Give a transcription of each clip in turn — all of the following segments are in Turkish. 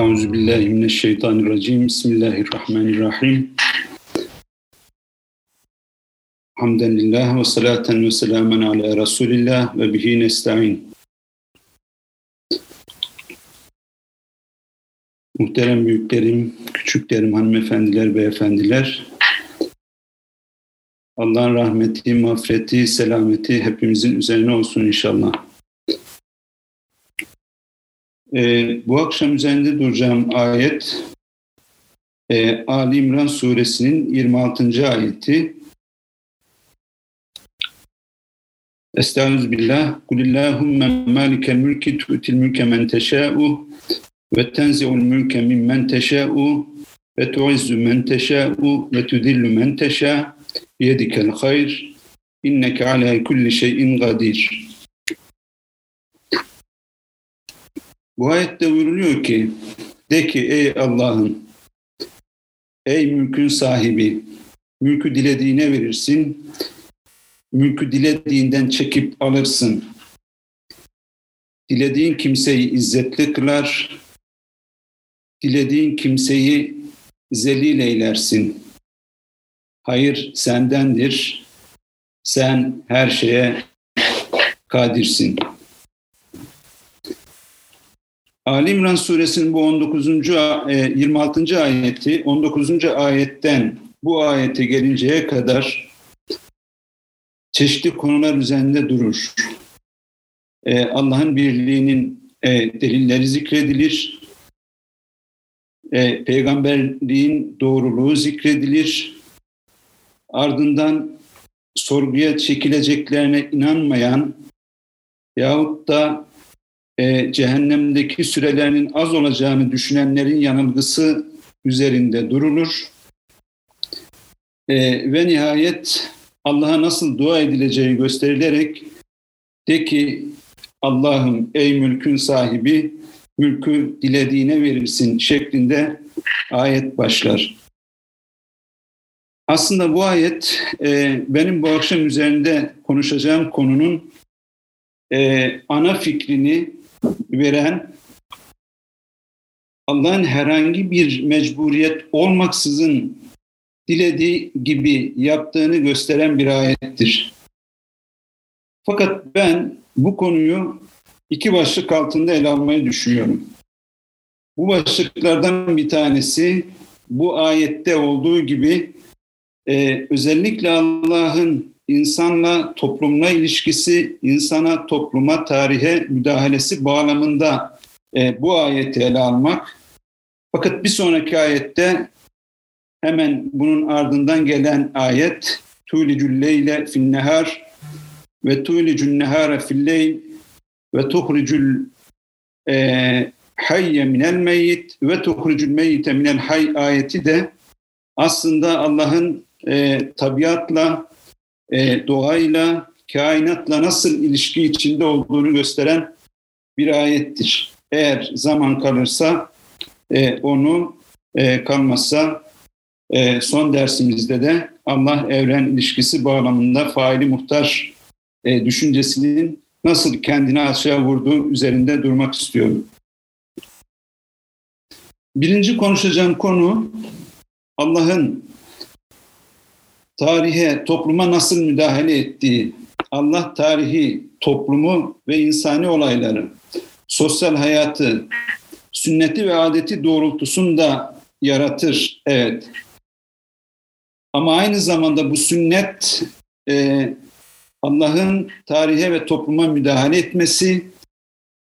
Euzubillahimineşşeytanirracim. Bismillahirrahmanirrahim. Hamden lillah ve salaten ve selamen ala Resulillah ve bihi nesta'in. Muhterem büyüklerim, küçüklerim, hanımefendiler, beyefendiler. Allah'ın rahmeti, mağfireti, selameti hepimizin üzerine olsun inşallah. Ee, bu akşam üzerinde duracağım ayet e, Ali İmran suresinin 26. ayeti. Estağfirullah. Kulillahümme malikel mülki tu'til mülke men teşâ'u ve tenzi'ul mülke mimmen teşâ'u ve tu'izzu men teşâ'u ve tudillu men teşâ' biyedikel hayr inneke ala kulli şeyin kadir. Bu ayette buyuruluyor ki de ki ey Allah'ım ey mülkün sahibi mülkü dilediğine verirsin mülkü dilediğinden çekip alırsın dilediğin kimseyi izzetli kılar dilediğin kimseyi zelil eylersin hayır sendendir sen her şeye kadirsin. Ali İmran suresinin bu 19. 26. E, ayeti 19. ayetten bu ayete gelinceye kadar çeşitli konular üzerinde durur. E, Allah'ın birliğinin e, delilleri zikredilir. Peygamberliğin doğruluğu zikredilir. Ardından sorguya çekileceklerine inanmayan yahut da e, cehennemdeki sürelerinin az olacağını düşünenlerin yanılgısı üzerinde durulur. E, ve nihayet Allah'a nasıl dua edileceği gösterilerek de ki Allah'ım ey mülkün sahibi mülkü dilediğine verirsin şeklinde ayet başlar. Aslında bu ayet e, benim bu akşam üzerinde konuşacağım konunun e, ana fikrini veren Allah'ın herhangi bir mecburiyet olmaksızın dilediği gibi yaptığını gösteren bir ayettir. Fakat ben bu konuyu iki başlık altında ele almayı düşünüyorum. Bu başlıklardan bir tanesi bu ayette olduğu gibi e, özellikle Allah'ın insanla toplumla ilişkisi, insana, topluma, tarihe müdahalesi bağlamında e, bu ayeti ele almak. Fakat bir sonraki ayette hemen bunun ardından gelen ayet tulicul leyle fin nehar ve tulicul nehara fil leyl ve tuhricul e, hayye minel meyyit ve tuhricul meyyite minel hay ayeti de aslında Allah'ın e, tabiatla e, doğayla, kainatla nasıl ilişki içinde olduğunu gösteren bir ayettir. Eğer zaman kalırsa e, onu e, kalmazsa e, son dersimizde de Allah evren ilişkisi bağlamında faili muhtar e, düşüncesinin nasıl kendini aşağı vurduğu üzerinde durmak istiyorum. Birinci konuşacağım konu Allah'ın tarihe, topluma nasıl müdahale ettiği, Allah tarihi, toplumu ve insani olayları, sosyal hayatı, sünneti ve adeti doğrultusunda yaratır. Evet. Ama aynı zamanda bu sünnet e, Allah'ın tarihe ve topluma müdahale etmesi,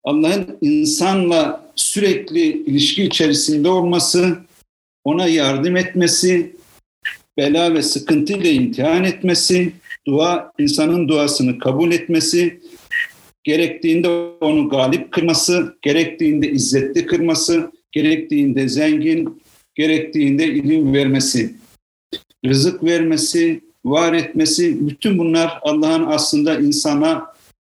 Allah'ın insanla sürekli ilişki içerisinde olması, ona yardım etmesi, bela ve sıkıntıyla imtihan etmesi, dua insanın duasını kabul etmesi, gerektiğinde onu galip kırması, gerektiğinde izzetli kırması, gerektiğinde zengin, gerektiğinde ilim vermesi, rızık vermesi, var etmesi, bütün bunlar Allah'ın aslında insana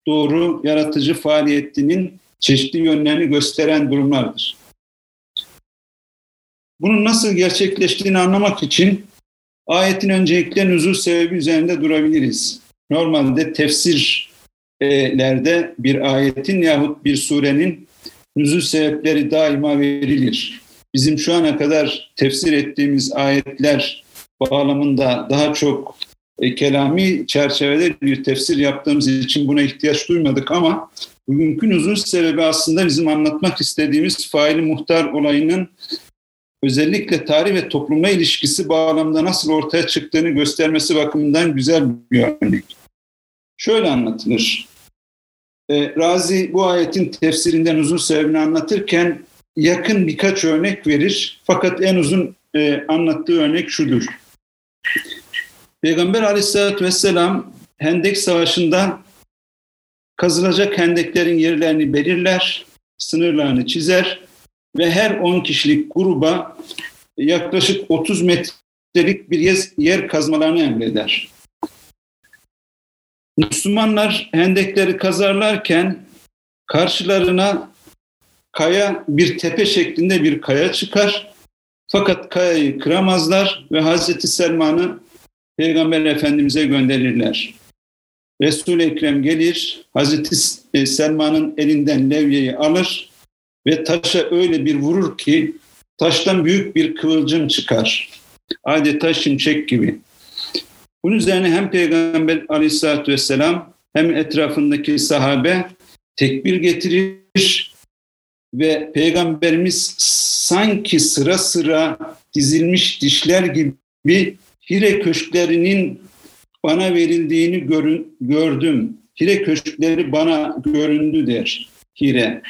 doğru yaratıcı faaliyetinin çeşitli yönlerini gösteren durumlardır. Bunun nasıl gerçekleştiğini anlamak için Ayetin öncelikle nüzul sebebi üzerinde durabiliriz. Normalde tefsirlerde bir ayetin yahut bir surenin nüzul sebepleri daima verilir. Bizim şu ana kadar tefsir ettiğimiz ayetler bağlamında daha çok e, kelami çerçevede bir tefsir yaptığımız için buna ihtiyaç duymadık ama bugünkü nüzul sebebi aslında bizim anlatmak istediğimiz faili muhtar olayının özellikle tarih ve topluma ilişkisi bağlamda nasıl ortaya çıktığını göstermesi bakımından güzel bir örnek. Şöyle anlatılır. E, Razi bu ayetin tefsirinden uzun sebebini anlatırken yakın birkaç örnek verir. Fakat en uzun e, anlattığı örnek şudur. Peygamber aleyhissalatü vesselam Hendek Savaşı'nda kazılacak hendeklerin yerlerini belirler, sınırlarını çizer ve her 10 kişilik gruba yaklaşık 30 metrelik bir yer kazmalarını emreder. Müslümanlar hendekleri kazarlarken karşılarına kaya bir tepe şeklinde bir kaya çıkar. Fakat kayayı kıramazlar ve Hazreti Selman'ı Peygamber Efendimiz'e gönderirler. Resul-i Ekrem gelir, Hazreti e, Selman'ın elinden levyeyi alır ve taşa öyle bir vurur ki taştan büyük bir kıvılcım çıkar. Adeta şimşek gibi. Bunun üzerine hem Peygamber aleyhissalatü vesselam hem etrafındaki sahabe tekbir getirir ve Peygamberimiz sanki sıra sıra dizilmiş dişler gibi Hire köşklerinin bana verildiğini görün, gördüm. Hire köşkleri bana göründü der Hire.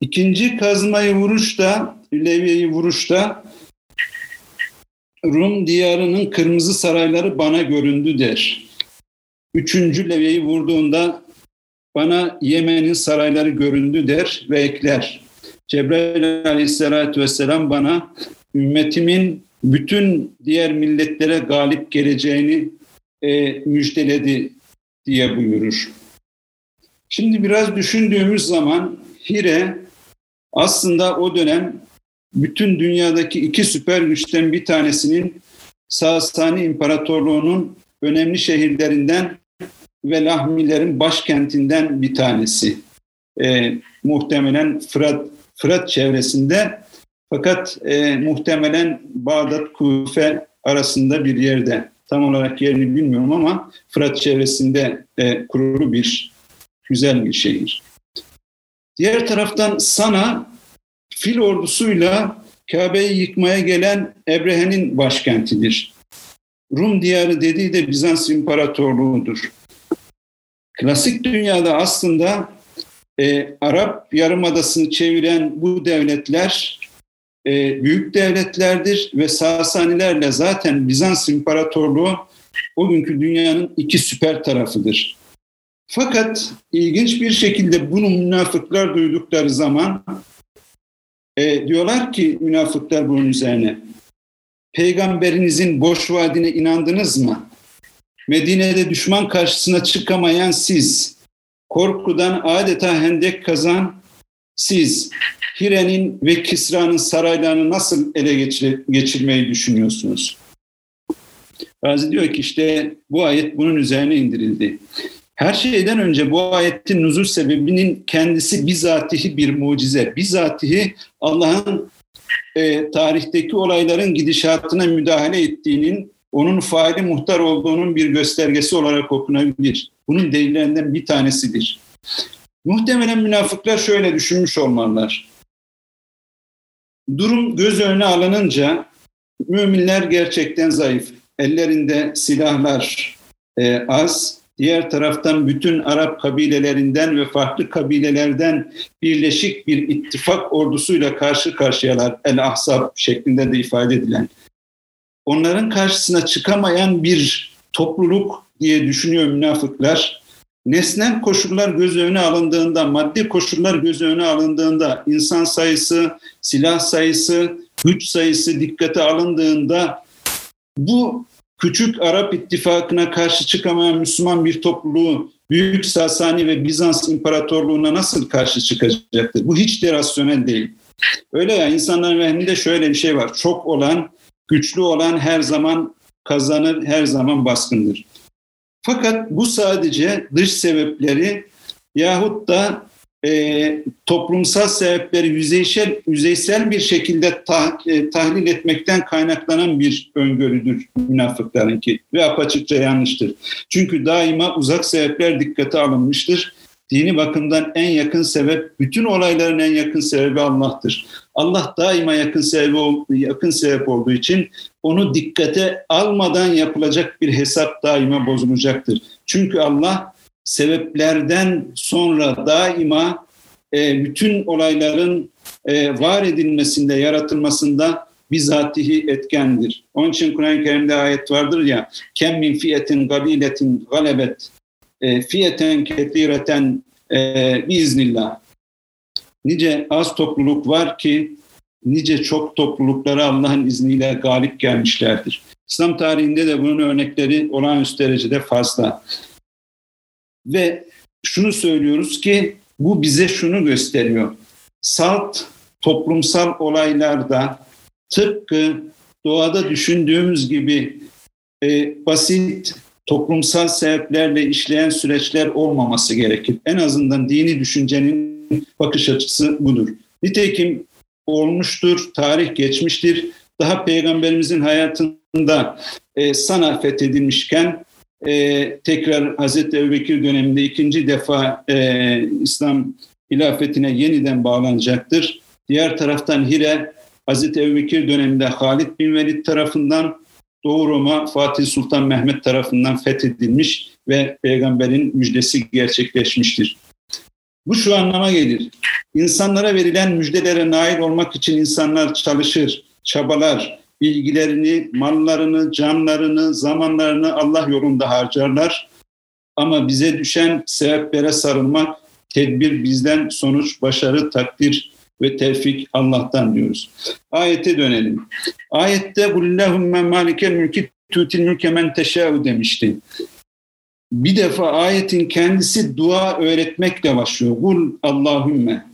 İkinci kazmayı vuruşta, levyeyi vuruşta Rum diyarının kırmızı sarayları bana göründü der. Üçüncü levyeyi vurduğunda bana Yemen'in sarayları göründü der ve ekler. Cebrail aleyhissalatü vesselam bana ümmetimin bütün diğer milletlere galip geleceğini e, müjdeledi diye buyurur. Şimdi biraz düşündüğümüz zaman Hire aslında o dönem bütün dünyadaki iki süper güçten bir tanesinin Sasani İmparatorluğu'nun önemli şehirlerinden ve Lahmilerin başkentinden bir tanesi. E, muhtemelen Fırat, Fırat çevresinde fakat e, muhtemelen Bağdat, Kufe arasında bir yerde. Tam olarak yerini bilmiyorum ama Fırat çevresinde e, kurulu bir güzel bir şehir. Diğer taraftan Sana fil ordusuyla Kabe'yi yıkmaya gelen Ebrehe'nin başkentidir. Rum diyarı dediği de Bizans İmparatorluğu'dur. Klasik dünyada aslında e, Arap Yarımadası'nı çeviren bu devletler e, büyük devletlerdir ve Sasanilerle zaten Bizans İmparatorluğu o dünyanın iki süper tarafıdır. Fakat ilginç bir şekilde bunu münafıklar duydukları zaman e, diyorlar ki münafıklar bunun üzerine peygamberinizin boş vaadine inandınız mı? Medine'de düşman karşısına çıkamayan siz, korkudan adeta hendek kazan siz, Hire'nin ve Kisra'nın saraylarını nasıl ele geçir geçirmeyi düşünüyorsunuz? Razi diyor ki işte bu ayet bunun üzerine indirildi. Her şeyden önce bu ayetin nuzul sebebinin kendisi bizatihi bir mucize. Bizatihi Allah'ın e, tarihteki olayların gidişatına müdahale ettiğinin, onun faili muhtar olduğunun bir göstergesi olarak okunabilir. Bunun delillerinden bir tanesidir. Muhtemelen münafıklar şöyle düşünmüş olmalılar. Durum göz önüne alınınca müminler gerçekten zayıf. Ellerinde silahlar e, az. Diğer taraftan bütün Arap kabilelerinden ve farklı kabilelerden birleşik bir ittifak ordusuyla karşı karşıyalar. El-Ahzab şeklinde de ifade edilen. Onların karşısına çıkamayan bir topluluk diye düşünüyor münafıklar nesnel koşullar göz önüne alındığında, maddi koşullar göz önüne alındığında, insan sayısı, silah sayısı, güç sayısı dikkate alındığında bu küçük Arap ittifakına karşı çıkamayan Müslüman bir topluluğu Büyük Sasani ve Bizans İmparatorluğu'na nasıl karşı çıkacaktır? Bu hiç de rasyonel değil. Öyle ya insanların vehminde şöyle bir şey var. Çok olan, güçlü olan her zaman kazanır, her zaman baskındır. Fakat bu sadece dış sebepleri yahut da e, toplumsal sebepleri yüzeysel, yüzeysel bir şekilde ta, e, tahlil etmekten kaynaklanan bir öngörüdür münafıklarınki ve apaçıkça yanlıştır. Çünkü daima uzak sebepler dikkate alınmıştır. Dini bakımdan en yakın sebep, bütün olayların en yakın sebebi Allah'tır. Allah daima yakın sebebi yakın sebep olduğu için onu dikkate almadan yapılacak bir hesap daima bozulacaktır. Çünkü Allah sebeplerden sonra daima e, bütün olayların e, var edilmesinde, yaratılmasında bizatihi etkendir. Onun için Kur'an-ı Kerim'de ayet vardır ya, kem min fiyetin gabiletin galebet e, fiyeten ketireten e, biiznillah. Nice az topluluk var ki nice çok topluluklara Allah'ın izniyle galip gelmişlerdir. İslam tarihinde de bunun örnekleri olağanüstü derecede fazla. Ve şunu söylüyoruz ki bu bize şunu gösteriyor. Salt toplumsal olaylarda tıpkı doğada düşündüğümüz gibi e, basit toplumsal sebeplerle işleyen süreçler olmaması gerekir. En azından dini düşüncenin bakış açısı budur. Nitekim olmuştur, tarih geçmiştir. Daha peygamberimizin hayatında e, sana fethedilmişken e, tekrar Hazreti Ebubekir döneminde ikinci defa e, İslam hilafetine yeniden bağlanacaktır. Diğer taraftan Hire Hazreti Ebubekir döneminde Halid bin Velid tarafından Doğu Roma Fatih Sultan Mehmet tarafından fethedilmiş ve peygamberin müjdesi gerçekleşmiştir. Bu şu anlama gelir. İnsanlara verilen müjdelere nail olmak için insanlar çalışır, çabalar, bilgilerini, mallarını, canlarını, zamanlarını Allah yolunda harcarlar. Ama bize düşen sebeplere sarılmak, tedbir bizden, sonuç, başarı, takdir ve tevfik Allah'tan diyoruz. Ayete dönelim. Ayette Kulillahümme malikel mülki tutil mülke men demişti. Bir defa ayetin kendisi dua öğretmekle başlıyor. Kul Allahümme.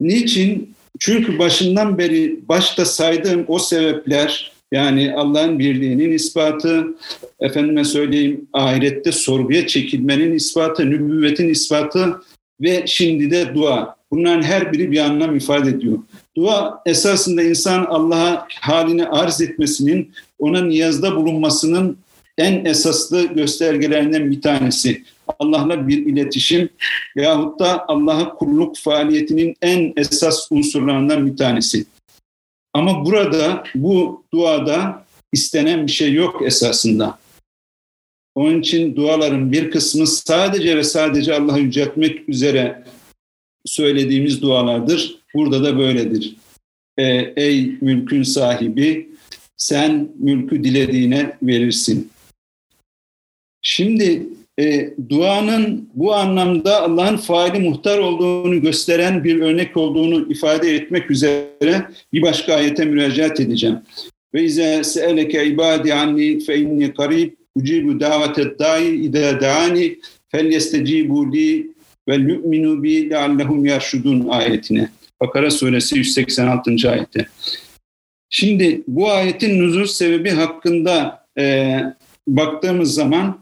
Niçin? Çünkü başından beri başta saydığım o sebepler yani Allah'ın birliğinin ispatı, efendime söyleyeyim ahirette sorguya çekilmenin ispatı, nübüvvetin ispatı ve şimdi de dua. Bunların her biri bir anlam ifade ediyor. Dua esasında insan Allah'a halini arz etmesinin, ona niyazda bulunmasının en esaslı göstergelerinden bir tanesi. Allah'la bir iletişim veyahut da Allah'a kulluk faaliyetinin en esas unsurlarından bir tanesi. Ama burada bu duada istenen bir şey yok esasında. Onun için duaların bir kısmı sadece ve sadece Allah'ı yüceltmek üzere söylediğimiz dualardır. Burada da böyledir. Ee, ey mülkün sahibi sen mülkü dilediğine verirsin. Şimdi e, duanın bu anlamda Allah'ın faili muhtar olduğunu gösteren bir örnek olduğunu ifade etmek üzere bir başka ayete müracaat edeceğim. Ve izâ se'eleke ibâdi anni fe inni karib ucibu davetet da'i idâ da'ani fel yestecibu li ve yu'minu bi leallehum yarşudun ayetine. Bakara suresi 186. ayette. Şimdi bu ayetin nüzul sebebi hakkında e, baktığımız zaman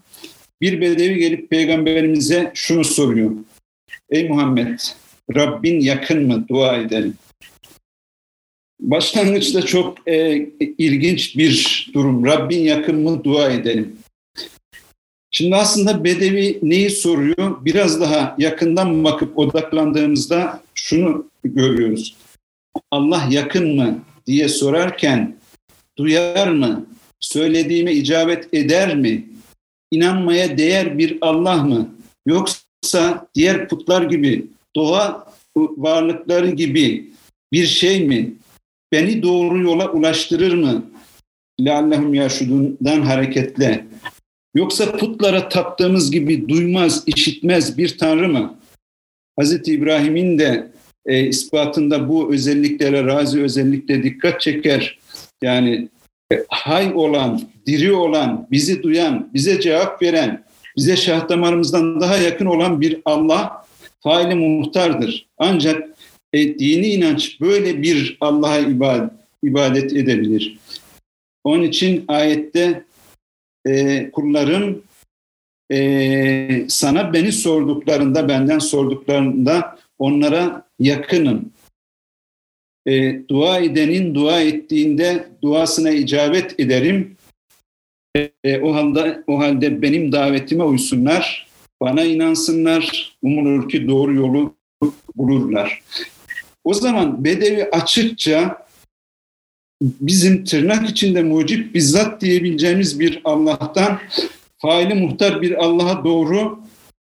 bir bedevi gelip peygamberimize şunu soruyor. Ey Muhammed, Rabbin yakın mı? Dua edelim. Başlangıçta çok e, ilginç bir durum. Rabbin yakın mı? Dua edelim. Şimdi aslında Bedevi neyi soruyor? Biraz daha yakından bakıp odaklandığımızda şunu görüyoruz. Allah yakın mı diye sorarken duyar mı? Söylediğime icabet eder mi? İnanmaya değer bir Allah mı? Yoksa diğer putlar gibi, doğa varlıkları gibi bir şey mi? Beni doğru yola ulaştırır mı? Leallehum yaşudundan hareketle. Yoksa putlara taptığımız gibi duymaz, işitmez bir tanrı mı? Hz. İbrahim'in de e, ispatında bu özelliklere, razı özellikle dikkat çeker. Yani hay olan, diri olan, bizi duyan, bize cevap veren, bize şah damarımızdan daha yakın olan bir Allah faili muhtardır. Ancak e, dini inanç böyle bir Allah'a ibadet, ibadet edebilir. Onun için ayette e, kullarım e, sana beni sorduklarında, benden sorduklarında onlara yakınım. E, dua edenin dua ettiğinde duasına icabet ederim. E, o halde o halde benim davetime uysunlar, bana inansınlar. Umulur ki doğru yolu bulurlar. O zaman Bedevi açıkça bizim tırnak içinde mucip bizzat diyebileceğimiz bir Allah'tan faili muhtar bir Allah'a doğru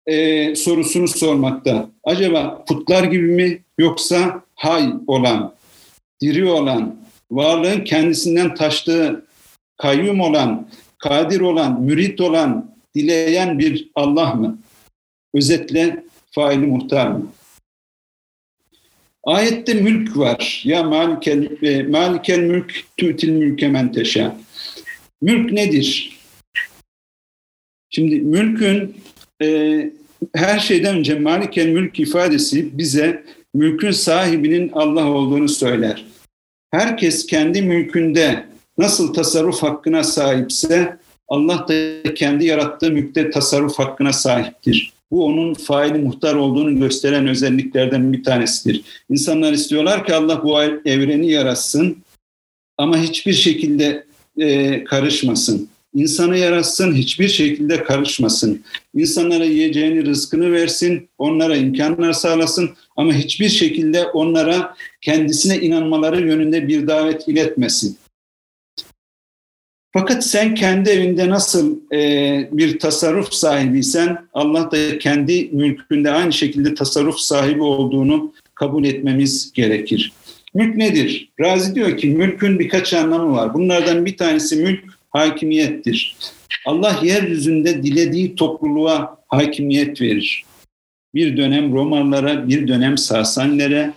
e, sorusunu sormakta. Acaba putlar gibi mi yoksa hay olan, diri olan, varlığın kendisinden taştığı kayyum olan, kadir olan, mürit olan, dileyen bir Allah mı? Özetle faili muhtar mı? Ayette mülk var. Ya malikel, e, malikel mülk tütil mülke men teşa. Mülk nedir? Şimdi mülkün e, her şeyden önce malikel mülk ifadesi bize mülkün sahibinin Allah olduğunu söyler. Herkes kendi mülkünde nasıl tasarruf hakkına sahipse Allah da kendi yarattığı mülkte tasarruf hakkına sahiptir. Bu onun faili muhtar olduğunu gösteren özelliklerden bir tanesidir. İnsanlar istiyorlar ki Allah bu evreni yaratsın ama hiçbir şekilde e, karışmasın. İnsanı yaratsın, hiçbir şekilde karışmasın. İnsanlara yiyeceğini, rızkını versin, onlara imkanlar sağlasın ama hiçbir şekilde onlara kendisine inanmaları yönünde bir davet iletmesin. Fakat sen kendi evinde nasıl e, bir tasarruf sahibiysen Allah da kendi mülkünde aynı şekilde tasarruf sahibi olduğunu kabul etmemiz gerekir. Mülk nedir? Razi diyor ki mülkün birkaç anlamı var. Bunlardan bir tanesi mülk hakimiyettir. Allah yeryüzünde dilediği topluluğa hakimiyet verir. Bir dönem Romalılara, bir dönem Sasanilere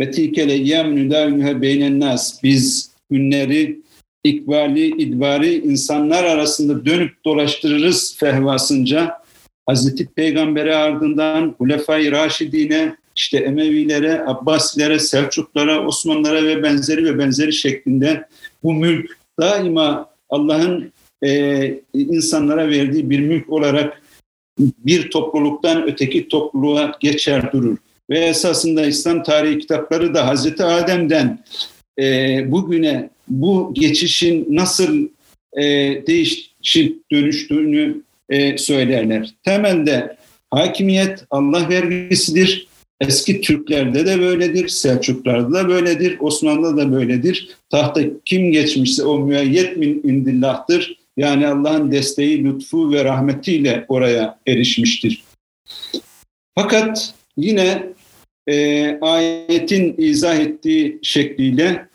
ve tilkele yemnü beynen nas. Biz günleri ikbali, idbari insanlar arasında dönüp dolaştırırız fehvasınca Hazreti Peygamber'e ardından Hulefai Raşidine, işte Emevilere, Abbasilere, Selçuklara, Osmanlılara ve benzeri ve benzeri şeklinde bu mülk daima Allah'ın e, insanlara verdiği bir mülk olarak bir topluluktan öteki topluluğa geçer durur. Ve esasında İslam tarihi kitapları da Hazreti Adem'den e, bugüne bu geçişin nasıl e, değişip dönüştüğünü e, söylerler. Temelde hakimiyet Allah vergisidir. Eski Türklerde de böyledir, Selçuklarda da böyledir, Osmanlı'da da böyledir. Tahta kim geçmişse o müeyyet min indillahtır. Yani Allah'ın desteği, lütfu ve rahmetiyle oraya erişmiştir. Fakat yine e, ayetin izah ettiği şekliyle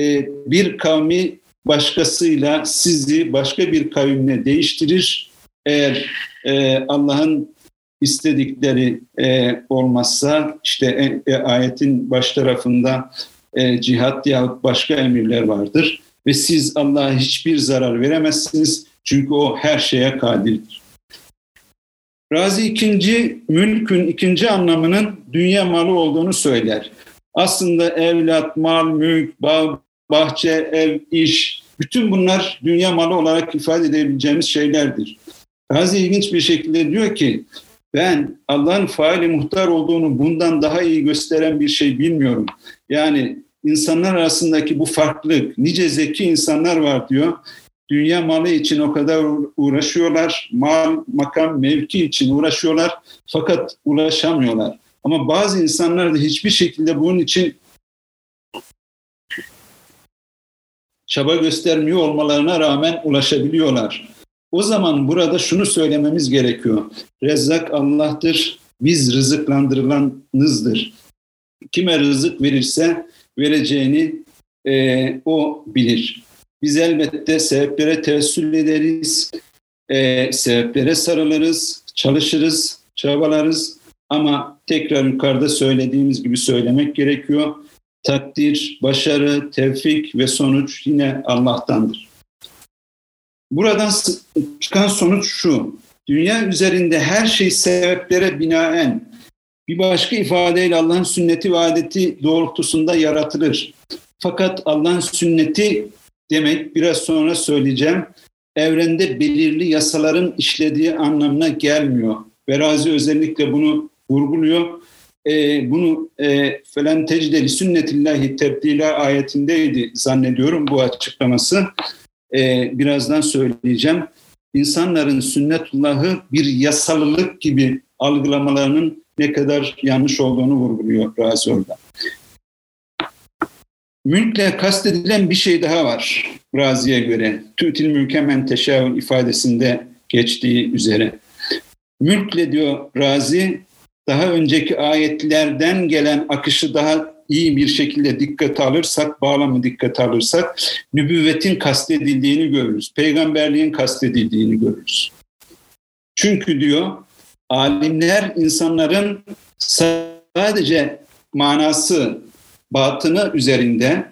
e, bir kavmi başkasıyla sizi başka bir kavimle değiştirir. Eğer e, Allah'ın istedikleri e, olmazsa işte e, e, ayetin baş tarafında e, cihat yahut başka emirler vardır. Ve siz Allah'a hiçbir zarar veremezsiniz çünkü o her şeye kadirdir. Razi ikinci, mülkün ikinci anlamının dünya malı olduğunu söyler. Aslında evlat, mal, mülk, bağ, bahçe, ev, iş, bütün bunlar dünya malı olarak ifade edebileceğimiz şeylerdir. Gazi ilginç bir şekilde diyor ki, ben Allah'ın faili muhtar olduğunu bundan daha iyi gösteren bir şey bilmiyorum. Yani insanlar arasındaki bu farklılık, nice zeki insanlar var diyor. Dünya malı için o kadar uğraşıyorlar, mal, makam, mevki için uğraşıyorlar fakat ulaşamıyorlar. Ama bazı insanlar da hiçbir şekilde bunun için çaba göstermiyor olmalarına rağmen ulaşabiliyorlar. O zaman burada şunu söylememiz gerekiyor. Rezzak Allah'tır, biz rızıklandırılanızdır. Kime rızık verirse vereceğini e, o bilir. Biz elbette sebeplere tevessül ederiz, e, sebeplere sarılırız, çalışırız, çabalarız ama tekrar yukarıda söylediğimiz gibi söylemek gerekiyor. Takdir, başarı, tevfik ve sonuç yine Allah'tandır. Buradan çıkan sonuç şu. Dünya üzerinde her şey sebeplere binaen bir başka ifadeyle Allah'ın sünneti ve adeti doğrultusunda yaratılır. Fakat Allah'ın sünneti demek biraz sonra söyleyeceğim. evrende belirli yasaların işlediği anlamına gelmiyor. Ve Razi özellikle bunu vurguluyor. E, bunu e, felen tecdeli sünnetillahi tebdila ayetindeydi zannediyorum bu açıklaması. E, birazdan söyleyeceğim. İnsanların sünnetullahı bir yasalılık gibi algılamalarının ne kadar yanlış olduğunu vurguluyor Razi orada. Mülkle kastedilen bir şey daha var Razi'ye göre. Tütil mülke men teşavül ifadesinde geçtiği üzere. Mülkle diyor Razi, daha önceki ayetlerden gelen akışı daha iyi bir şekilde dikkat alırsak, bağlamı dikkat alırsak nübüvvetin kastedildiğini görürüz. Peygamberliğin kastedildiğini görürüz. Çünkü diyor alimler insanların sadece manası, batını üzerinde,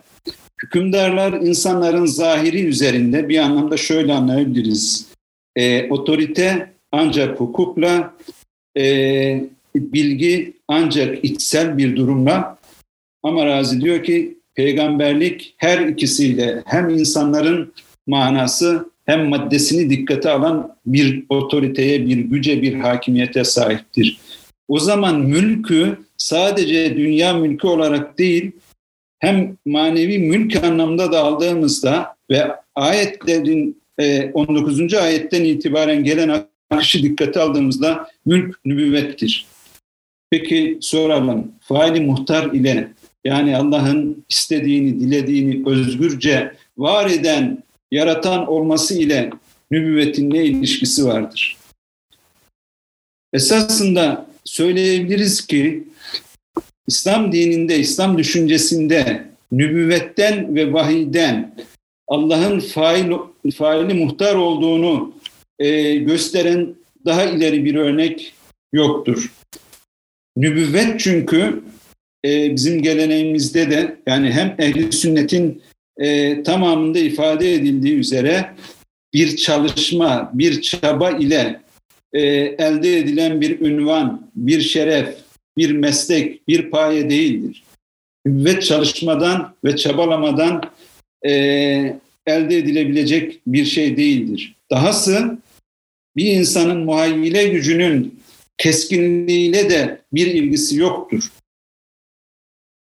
hükümdarlar insanların zahiri üzerinde bir anlamda şöyle anlayabiliriz. E, otorite ancak hukukla, e, bilgi ancak içsel bir durumla ama Razi diyor ki peygamberlik her ikisiyle hem insanların manası hem maddesini dikkate alan bir otoriteye, bir güce, bir hakimiyete sahiptir. O zaman mülkü sadece dünya mülkü olarak değil, hem manevi mülk anlamda da aldığımızda ve ayetlerin 19. E, ayetten itibaren gelen akışı dikkate aldığımızda mülk nübüvvettir. Peki soralım, faali muhtar ile yani Allah'ın istediğini, dilediğini özgürce var eden, yaratan olması ile nübüvvetin ne ilişkisi vardır? Esasında söyleyebiliriz ki İslam dininde, İslam düşüncesinde nübüvvetten ve vahiden Allah'ın fail, faili muhtar olduğunu e, gösteren daha ileri bir örnek yoktur. Nübüvvet çünkü e, bizim geleneğimizde de yani hem ehli sünnetin e, tamamında ifade edildiği üzere bir çalışma, bir çaba ile e, elde edilen bir ünvan, bir şeref, bir meslek, bir paye değildir. Nübüvvet çalışmadan ve çabalamadan e, elde edilebilecek bir şey değildir. Dahası bir insanın muhayyile gücünün keskinliğiyle de bir ilgisi yoktur.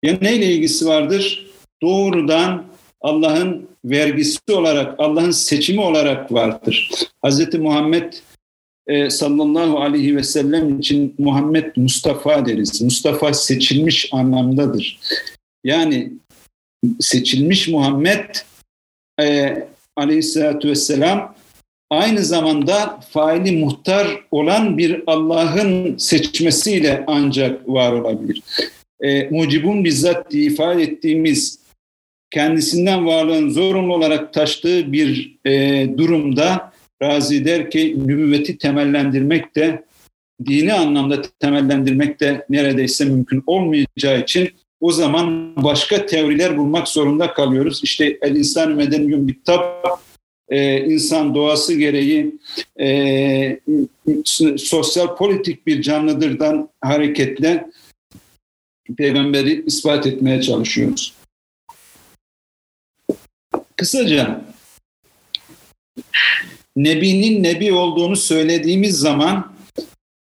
Ya neyle ilgisi vardır? Doğrudan Allah'ın vergisi olarak, Allah'ın seçimi olarak vardır. Hz. Muhammed e, sallallahu aleyhi ve sellem için Muhammed Mustafa deriz. Mustafa seçilmiş anlamdadır. Yani seçilmiş Muhammed e, aleyhissalatü vesselam aynı zamanda faili muhtar olan bir Allah'ın seçmesiyle ancak var olabilir. E, mucibun bizzat diye ifade ettiğimiz kendisinden varlığın zorunlu olarak taştığı bir e, durumda Razi der ki nübüvveti temellendirmek de dini anlamda temellendirmek de neredeyse mümkün olmayacağı için o zaman başka teoriler bulmak zorunda kalıyoruz. İşte El İnsan Medeniyum Bittab e, insan doğası gereği e, sosyal politik bir canlıdırdan hareketle peygamberi ispat etmeye çalışıyoruz. Kısaca Nebi'nin Nebi olduğunu söylediğimiz zaman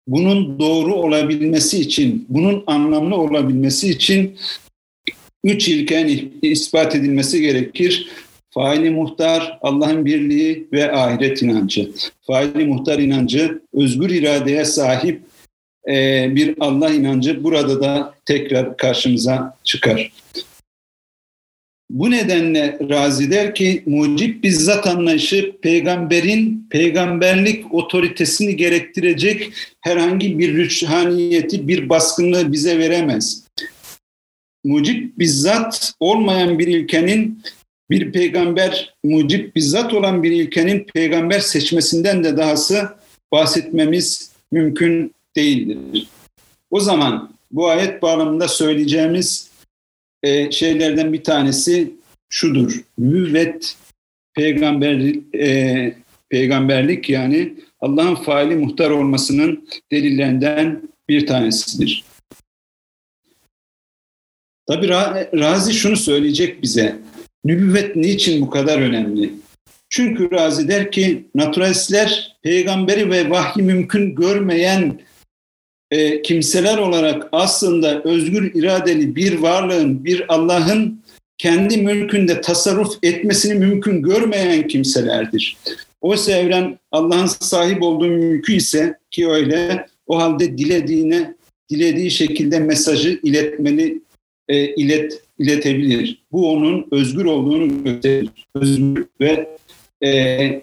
bunun doğru olabilmesi için, bunun anlamlı olabilmesi için üç ilken ispat edilmesi gerekir. Faili muhtar, Allah'ın birliği ve ahiret inancı. Faili muhtar inancı, özgür iradeye sahip bir Allah inancı burada da tekrar karşımıza çıkar. Bu nedenle Razi der ki mucib bizzat anlayışı peygamberin peygamberlik otoritesini gerektirecek herhangi bir rüçhaniyeti, bir baskınlığı bize veremez. Mucib bizzat olmayan bir ilkenin bir peygamber, mucib bizzat olan bir ilkenin peygamber seçmesinden de dahası bahsetmemiz mümkün değildir. O zaman bu ayet bağlamında söyleyeceğimiz e, şeylerden bir tanesi şudur. Müvvet peygamber e, peygamberlik yani Allah'ın faali muhtar olmasının delillerinden bir tanesidir. Tabi Razi şunu söyleyecek bize. Nübüvvet niçin bu kadar önemli? Çünkü Razi der ki naturalistler peygamberi ve vahyi mümkün görmeyen e, kimseler olarak aslında özgür iradeli bir varlığın, bir Allah'ın kendi mülkünde tasarruf etmesini mümkün görmeyen kimselerdir. Oysa evren Allah'ın sahip olduğu mülkü ise ki öyle o halde dilediğine dilediği şekilde mesajı iletmeli e, ilet iletebilir. Bu onun özgür olduğunu gösterir. Özgür ve e,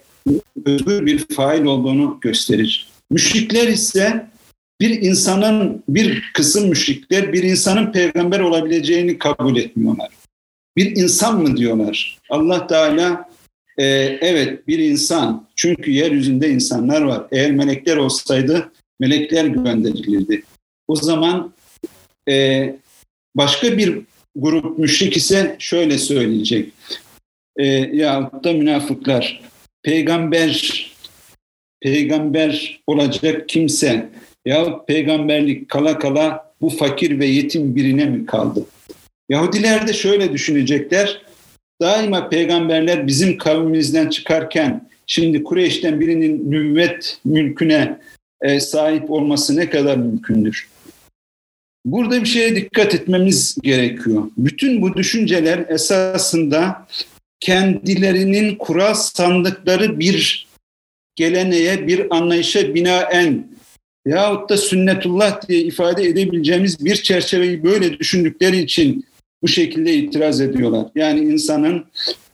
özgür bir fail olduğunu gösterir. Müşrikler ise bir insanın bir kısım müşrikler bir insanın peygamber olabileceğini kabul etmiyorlar. Bir insan mı diyorlar? Allah Teala e, evet bir insan çünkü yeryüzünde insanlar var. Eğer melekler olsaydı melekler gönderilirdi. O zaman e, başka bir grup müşrik ise şöyle söyleyecek. E, ya da münafıklar peygamber peygamber olacak kimse ya peygamberlik kala kala bu fakir ve yetim birine mi kaldı? Yahudiler de şöyle düşünecekler. Daima peygamberler bizim kavmimizden çıkarken şimdi Kureyş'ten birinin nüvvet mülküne e, sahip olması ne kadar mümkündür? Burada bir şeye dikkat etmemiz gerekiyor. Bütün bu düşünceler esasında kendilerinin kural sandıkları bir geleneğe, bir anlayışa binaen yahut da sünnetullah diye ifade edebileceğimiz bir çerçeveyi böyle düşündükleri için bu şekilde itiraz ediyorlar. Yani insanın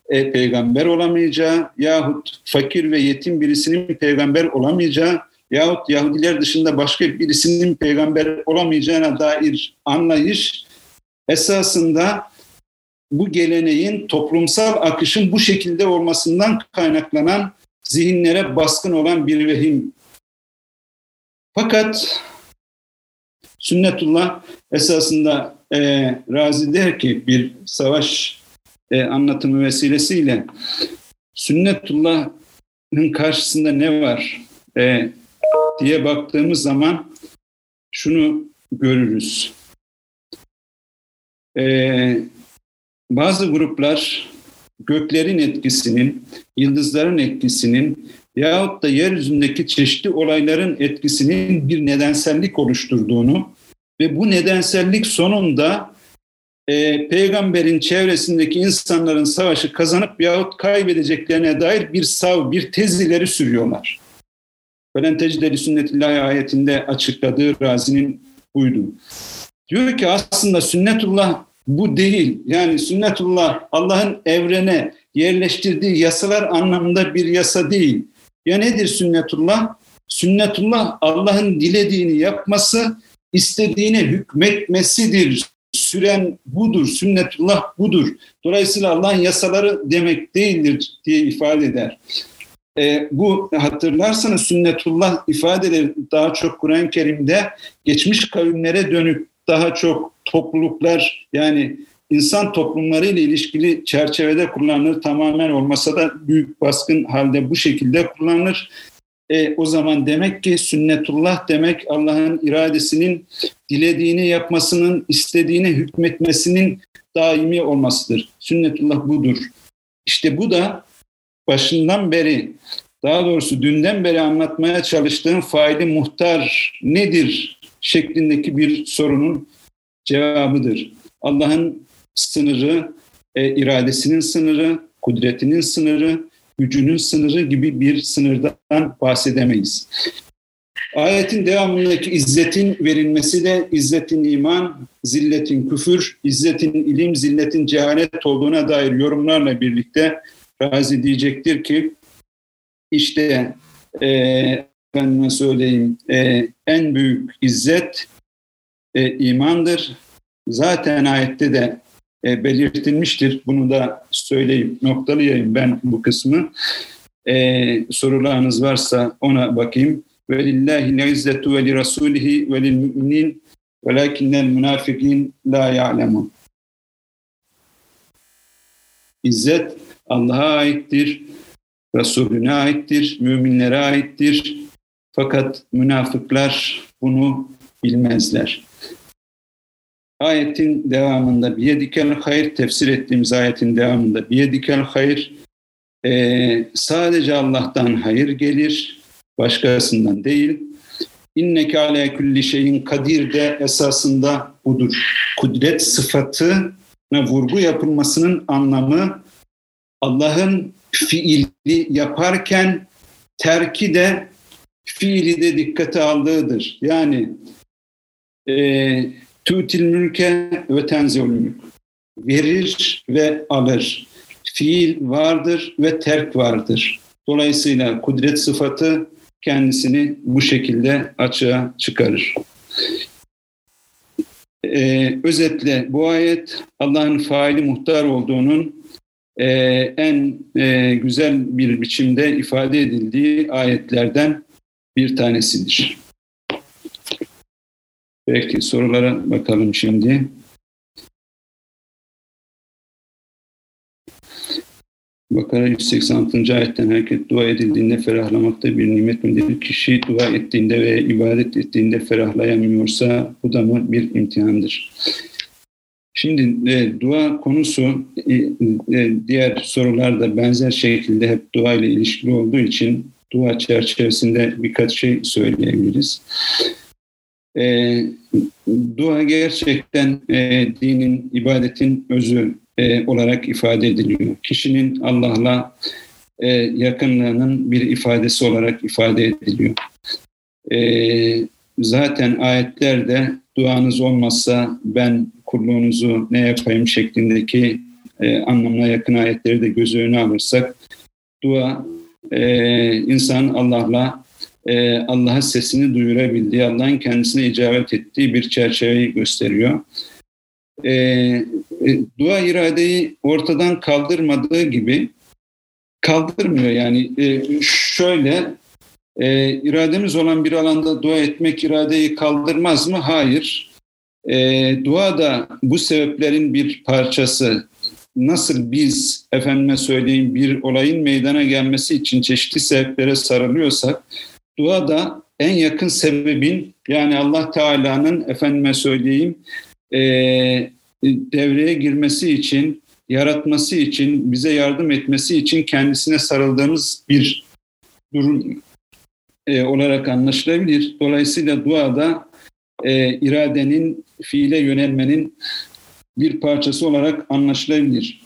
e, peygamber olamayacağı yahut fakir ve yetim birisinin peygamber olamayacağı yahut Yahudiler dışında başka birisinin peygamber olamayacağına dair anlayış esasında bu geleneğin toplumsal akışın bu şekilde olmasından kaynaklanan zihinlere baskın olan bir vehim. Fakat sünnetullah esasında e, Razi der ki bir savaş e, anlatımı vesilesiyle sünnetullah'ın karşısında ne var? E, diye baktığımız zaman şunu görürüz. Ee, bazı gruplar göklerin etkisinin, yıldızların etkisinin yahut da yeryüzündeki çeşitli olayların etkisinin bir nedensellik oluşturduğunu ve bu nedensellik sonunda e, peygamberin çevresindeki insanların savaşı kazanıp yahut kaybedeceklerine dair bir sav, bir tez ileri sürüyorlar. Velen tecdeli sünnetillahi ayetinde açıkladığı razinin buydu. Diyor ki aslında sünnetullah bu değil. Yani sünnetullah Allah'ın evrene yerleştirdiği yasalar anlamında bir yasa değil. Ya nedir sünnetullah? Sünnetullah Allah'ın dilediğini yapması, istediğine hükmetmesidir. Süren budur, sünnetullah budur. Dolayısıyla Allah'ın yasaları demek değildir diye ifade eder. E, bu hatırlarsanız sünnetullah ifadeleri daha çok Kur'an-ı Kerim'de geçmiş kavimlere dönük daha çok topluluklar yani insan toplumları ile ilişkili çerçevede kullanılır. Tamamen olmasa da büyük baskın halde bu şekilde kullanılır. E, o zaman demek ki sünnetullah demek Allah'ın iradesinin dilediğini yapmasının, istediğini hükmetmesinin daimi olmasıdır. Sünnetullah budur. İşte bu da başından beri daha doğrusu dünden beri anlatmaya çalıştığım faili muhtar nedir şeklindeki bir sorunun cevabıdır. Allah'ın sınırı, e, iradesinin sınırı, kudretinin sınırı, gücünün sınırı gibi bir sınırdan bahsedemeyiz. Ayetin devamındaki izzetin verilmesi de izzetin iman, zilletin küfür, izzetin ilim, zilletin cehalet olduğuna dair yorumlarla birlikte Razi diyecektir ki işte e, efendime söyleyeyim e, en büyük izzet e, imandır. Zaten ayette de e, belirtilmiştir. Bunu da söyleyip noktalayayım ben bu kısmı. E, sorularınız varsa ona bakayım. Ve lillahi izzetu ve li rasulihi ve lil müminin velakinnel münafikin la. İzzet Allah'a aittir, Resulüne aittir, müminlere aittir. Fakat münafıklar bunu bilmezler. Ayetin devamında biyedikel hayır tefsir ettiğimiz ayetin devamında biyedikel hayır e, sadece Allah'tan hayır gelir, başkasından değil. İnneke ale kulli şeyin kadir de esasında budur. Kudret sıfatına vurgu yapılmasının anlamı Allah'ın fiili yaparken terki de fiili de dikkate aldığıdır. Yani e, tutil mülke ve tenzil mülk. Verir ve alır. Fiil vardır ve terk vardır. Dolayısıyla kudret sıfatı kendisini bu şekilde açığa çıkarır. Ee, özetle bu ayet Allah'ın faili muhtar olduğunun e, en e, güzel bir biçimde ifade edildiği ayetlerden bir tanesidir. Peki sorulara bakalım şimdi. Bakara 186. ayetten hareket dua edildiğinde ferahlamakta bir nimet midir? Kişi dua ettiğinde ve ibadet ettiğinde ferahlayamıyorsa bu da mı bir imtihandır? Şimdi e, dua konusu e, e, diğer sorularda benzer şekilde hep dua ile ilişkili olduğu için dua çerçevesinde birkaç şey söyleyebiliriz. E, dua gerçekten e, dinin, ibadetin özü e, olarak ifade ediliyor. Kişinin Allah'la e, yakınlığının bir ifadesi olarak ifade ediliyor. E, zaten ayetlerde duanız olmazsa ben kulluğunuzu ne yapayım şeklindeki e, anlamına yakın ayetleri de göz önüne alırsak dua e, insan Allah'la e, Allah'a sesini duyurabildiği, Allah'ın kendisine icabet ettiği bir çerçeveyi gösteriyor. E, e, dua iradeyi ortadan kaldırmadığı gibi kaldırmıyor. Yani e, şöyle e, irademiz olan bir alanda dua etmek iradeyi kaldırmaz mı? Hayır. E, dua da bu sebeplerin bir parçası. Nasıl biz efendime söyleyeyim bir olayın meydana gelmesi için çeşitli sebeplere sarılıyorsak dua da en yakın sebebin yani Allah Teala'nın efendime söyleyeyim e, devreye girmesi için, yaratması için, bize yardım etmesi için kendisine sarıldığımız bir durum e, olarak anlaşılabilir. Dolayısıyla duada e, iradenin fiile yönelmenin bir parçası olarak anlaşılabilir.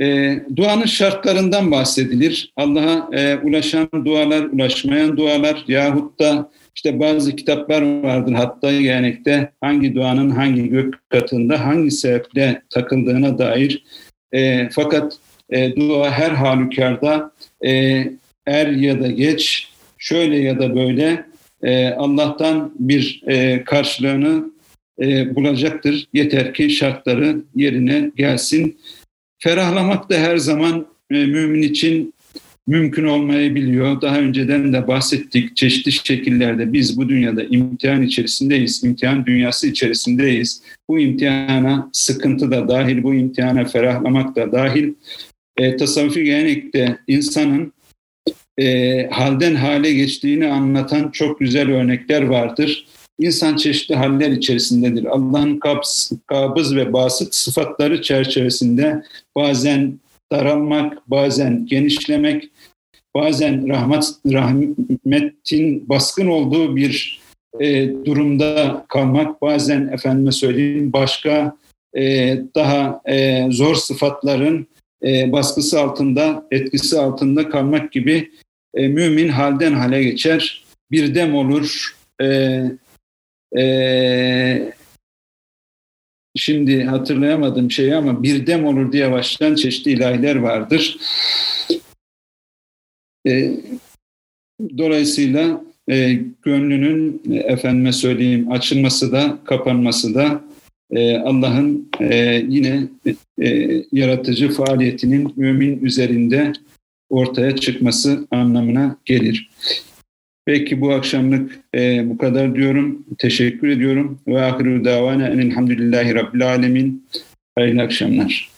E, duanın şartlarından bahsedilir. Allah'a e, ulaşan dualar, ulaşmayan dualar yahut da işte bazı kitaplar vardır hatta gelenekte hangi duanın hangi gök katında hangi sebeple takıldığına dair. E, fakat e, dua her halükarda e, er ya da geç, şöyle ya da böyle e, Allah'tan bir e, karşılığını e, bulacaktır. Yeter ki şartları yerine gelsin. Ferahlamak da her zaman e, mümin için mümkün olmayabiliyor. Daha önceden de bahsettik çeşitli şekillerde biz bu dünyada imtihan içerisindeyiz, imtihan dünyası içerisindeyiz. Bu imtihana sıkıntı da dahil, bu imtihana ferahlamak da dahil. E, tasavvufi gelenekte insanın e, halden hale geçtiğini anlatan çok güzel örnekler vardır. İnsan çeşitli haller içerisindedir. Allah'ın kabız ve basit sıfatları çerçevesinde bazen daralmak, bazen genişlemek, bazen rahmet, rahmetin baskın olduğu bir e, durumda kalmak, bazen efendime söyleyeyim başka e, daha e, zor sıfatların e, baskısı altında, etkisi altında kalmak gibi e, mümin halden hale geçer, bir dem olur. E, e, şimdi hatırlayamadım şeyi ama bir dem olur diye başlayan çeşitli ilahiler vardır. E, dolayısıyla e, gönlünün efendime söyleyeyim açılması da kapanması da e, Allah'ın e, yine yaratıcı faaliyetinin mümin üzerinde ortaya çıkması anlamına gelir. Peki bu akşamlık e, bu kadar diyorum. Teşekkür ediyorum. Ve ahiru davana enilhamdülillahi rabbil alemin. Hayırlı akşamlar.